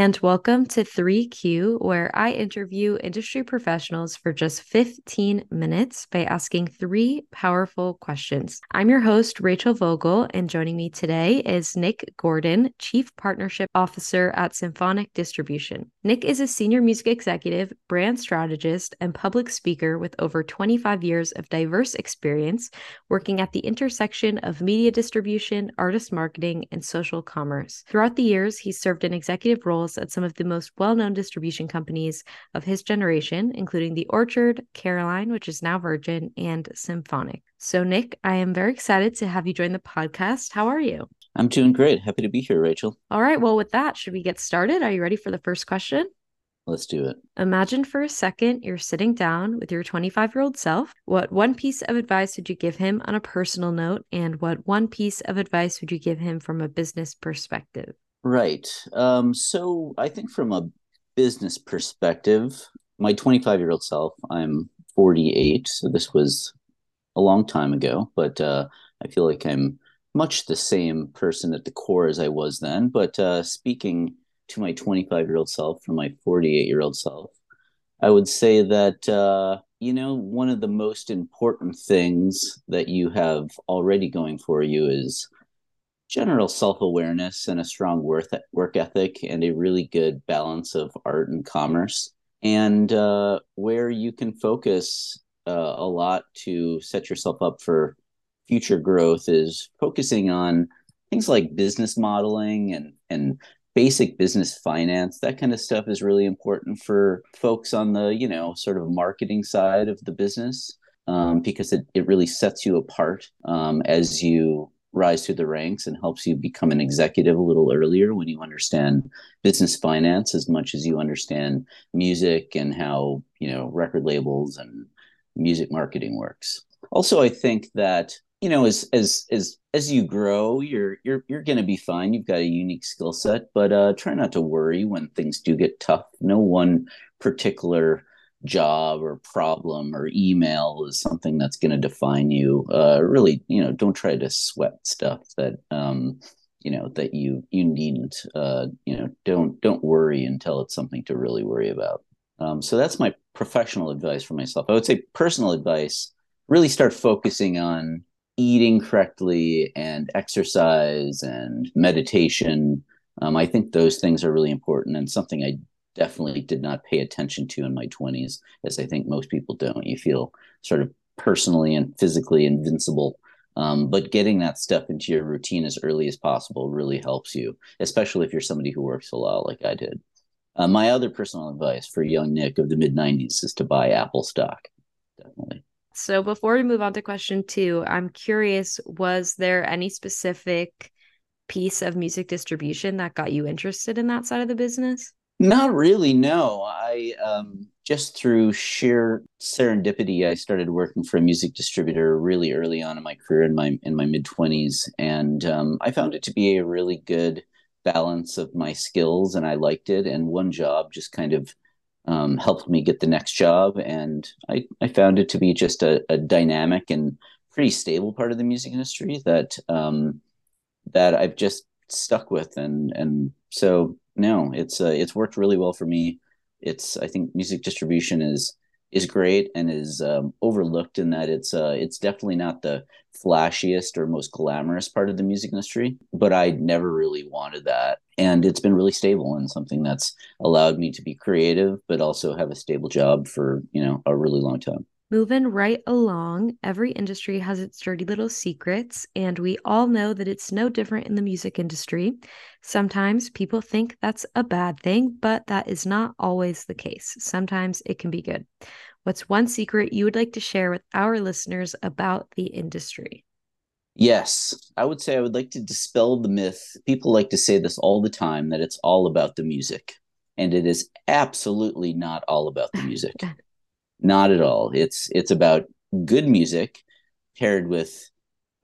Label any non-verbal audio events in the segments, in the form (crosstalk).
and welcome to 3Q, where I interview industry professionals for just 15 minutes by asking three powerful questions. I'm your host, Rachel Vogel, and joining me today is Nick Gordon, Chief Partnership Officer at Symphonic Distribution. Nick is a senior music executive, brand strategist, and public speaker with over 25 years of diverse experience working at the intersection of media distribution, artist marketing, and social commerce. Throughout the years, he served in executive roles roles at some of the most well known distribution companies of his generation, including The Orchard, Caroline, which is now Virgin, and Symphonic. So, Nick, I am very excited to have you join the podcast. How are you? I'm doing great. Happy to be here, Rachel. All right. Well, with that, should we get started? Are you ready for the first question? Let's do it. Imagine for a second you're sitting down with your 25 year old self. What one piece of advice would you give him on a personal note? And what one piece of advice would you give him from a business perspective? Right. Um, so I think from a business perspective, my 25 year old self, I'm 48. So this was a long time ago, but uh, I feel like I'm much the same person at the core as I was then. But uh, speaking to my 25 year old self from my 48 year old self, I would say that, uh, you know, one of the most important things that you have already going for you is general self-awareness and a strong work work ethic and a really good balance of art and commerce. And uh, where you can focus uh, a lot to set yourself up for future growth is focusing on things like business modeling and and basic business finance. That kind of stuff is really important for folks on the you know sort of marketing side of the business um, because it, it really sets you apart um, as you rise through the ranks and helps you become an executive a little earlier when you understand business finance as much as you understand music and how you know record labels and music marketing works. Also i think that you know as as as as you grow you're you're you're going to be fine. You've got a unique skill set but uh try not to worry when things do get tough. No one particular job or problem or email is something that's going to define you. Uh, really you know don't try to sweat stuff that um, you know that you you needn't uh, you know don't don't worry until it's something to really worry about. Um, so that's my professional advice for myself. I would say personal advice really start focusing on eating correctly and exercise and meditation. Um, i think those things are really important and something i definitely did not pay attention to in my 20s, as I think most people don't. You feel sort of personally and physically invincible. Um, but getting that stuff into your routine as early as possible really helps you, especially if you're somebody who works a lot like I did. Uh, my other personal advice for young Nick of the mid 90s is to buy Apple stock. Definitely. So before we move on to question two, I'm curious was there any specific piece of music distribution that got you interested in that side of the business? Not really, no. I um, just through sheer serendipity, I started working for a music distributor really early on in my career, in my in my mid twenties, and um, I found it to be a really good balance of my skills, and I liked it. And one job just kind of um, helped me get the next job, and I I found it to be just a, a dynamic and pretty stable part of the music industry that um, that I've just stuck with, and and so no, it's uh, it's worked really well for me. It's I think music distribution is is great and is um, overlooked in that it's uh, it's definitely not the flashiest or most glamorous part of the music industry, but I never really wanted that, and it's been really stable and something that's allowed me to be creative, but also have a stable job for you know a really long time. Moving right along, every industry has its dirty little secrets, and we all know that it's no different in the music industry. Sometimes people think that's a bad thing, but that is not always the case. Sometimes it can be good. What's one secret you would like to share with our listeners about the industry? Yes, I would say I would like to dispel the myth. People like to say this all the time that it's all about the music, and it is absolutely not all about the music. (laughs) Not at all. It's it's about good music paired with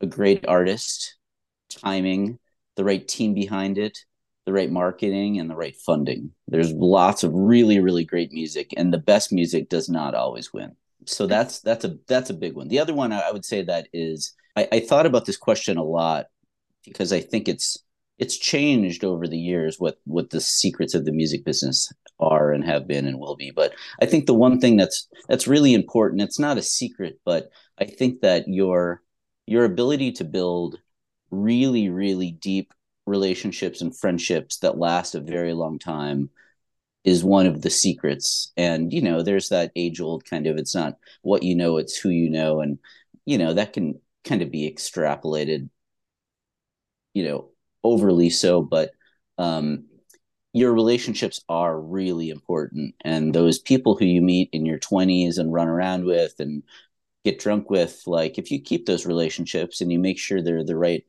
a great artist, timing, the right team behind it, the right marketing, and the right funding. There's lots of really really great music, and the best music does not always win. So that's that's a that's a big one. The other one I would say that is I, I thought about this question a lot because I think it's it's changed over the years what what the secrets of the music business are and have been and will be. But i think the one thing that's that's really important it's not a secret but i think that your your ability to build really really deep relationships and friendships that last a very long time is one of the secrets. And you know there's that age old kind of it's not what you know it's who you know. And you know that can kind of be extrapolated you know overly so. But um your relationships are really important. And those people who you meet in your 20s and run around with and get drunk with like if you keep those relationships and you make sure they're the right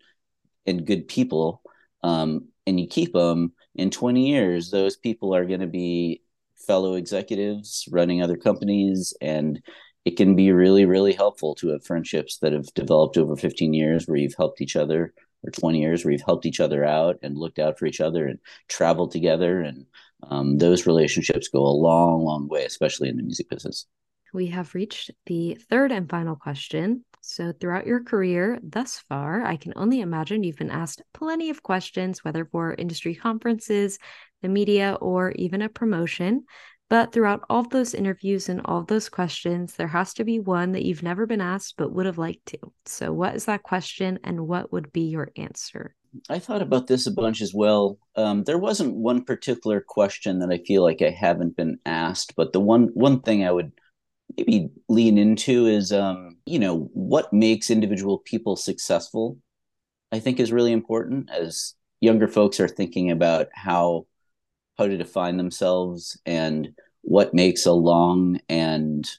and good people um, and you keep them in 20 years those people are going to be fellow executives running other companies. And it can be really really helpful to have friendships that have developed over 15 years where you've helped each other or 20 years where you've helped each other out and looked out for each other and traveled together. And um, those relationships go a long long way especially in the music business. We have reached the third and final question. So, throughout your career thus far, I can only imagine you've been asked plenty of questions, whether for industry conferences, the media, or even a promotion. But throughout all those interviews and all those questions, there has to be one that you've never been asked but would have liked to. So, what is that question and what would be your answer? I thought about this a bunch as well. Um, there wasn't one particular question that I feel like I haven't been asked, but the one one thing I would maybe lean into is um, you know what makes individual people successful i think is really important as younger folks are thinking about how how to define themselves and what makes a long and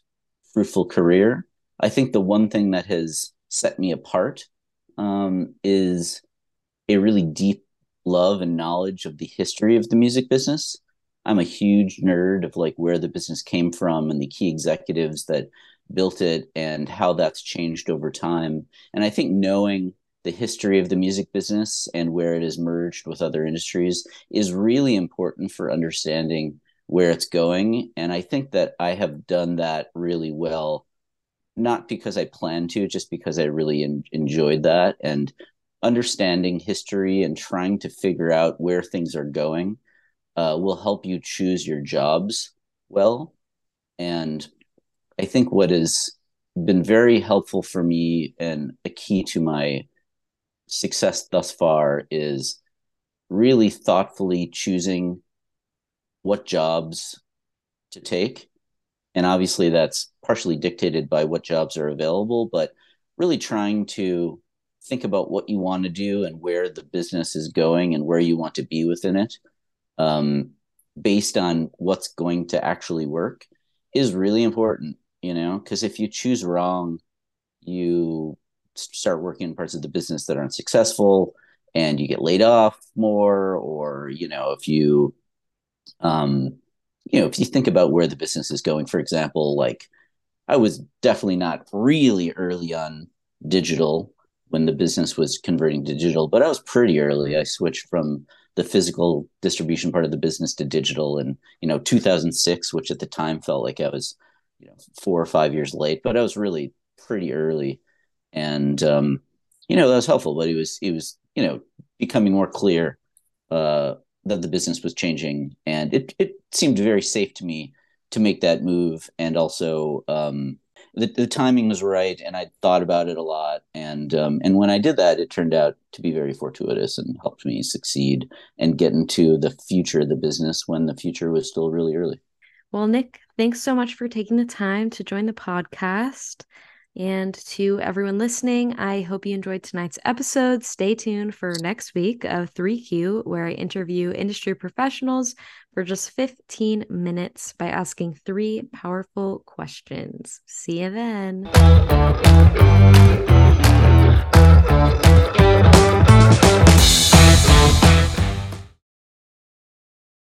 fruitful career i think the one thing that has set me apart um, is a really deep love and knowledge of the history of the music business I'm a huge nerd of like where the business came from and the key executives that built it and how that's changed over time. And I think knowing the history of the music business and where it has merged with other industries is really important for understanding where it's going. And I think that I have done that really well, not because I plan to, just because I really en- enjoyed that and understanding history and trying to figure out where things are going uh, will help you choose your jobs well. And I think what has been very helpful for me and a key to my success thus far is really thoughtfully choosing what jobs to take. And obviously, that's partially dictated by what jobs are available, but really trying to think about what you want to do and where the business is going and where you want to be within it um, based on what's going to actually work is really important, you know, because if you choose wrong, you start working in parts of the business that aren't successful and you get laid off more or you know if you um you know if you think about where the business is going for example like i was definitely not really early on digital when the business was converting to digital but i was pretty early. I switched from the physical distribution part of the business to digital in you know 2006 which at the time felt like i was you know four or five years late but i was really pretty early and um you know that was helpful but it was it was you know becoming more clear uh that the business was changing and it it seemed very safe to me to make that move and also um the, the timing was right and I thought about it a lot and um, and when I did that it turned out to be very fortuitous and helped me succeed and get into the future of the business when the future was still really early. Well, Nick, thanks so much for taking the time to join the podcast. And to everyone listening, I hope you enjoyed tonight's episode. Stay tuned for next week of 3Q, where I interview industry professionals for just 15 minutes by asking three powerful questions. See you then.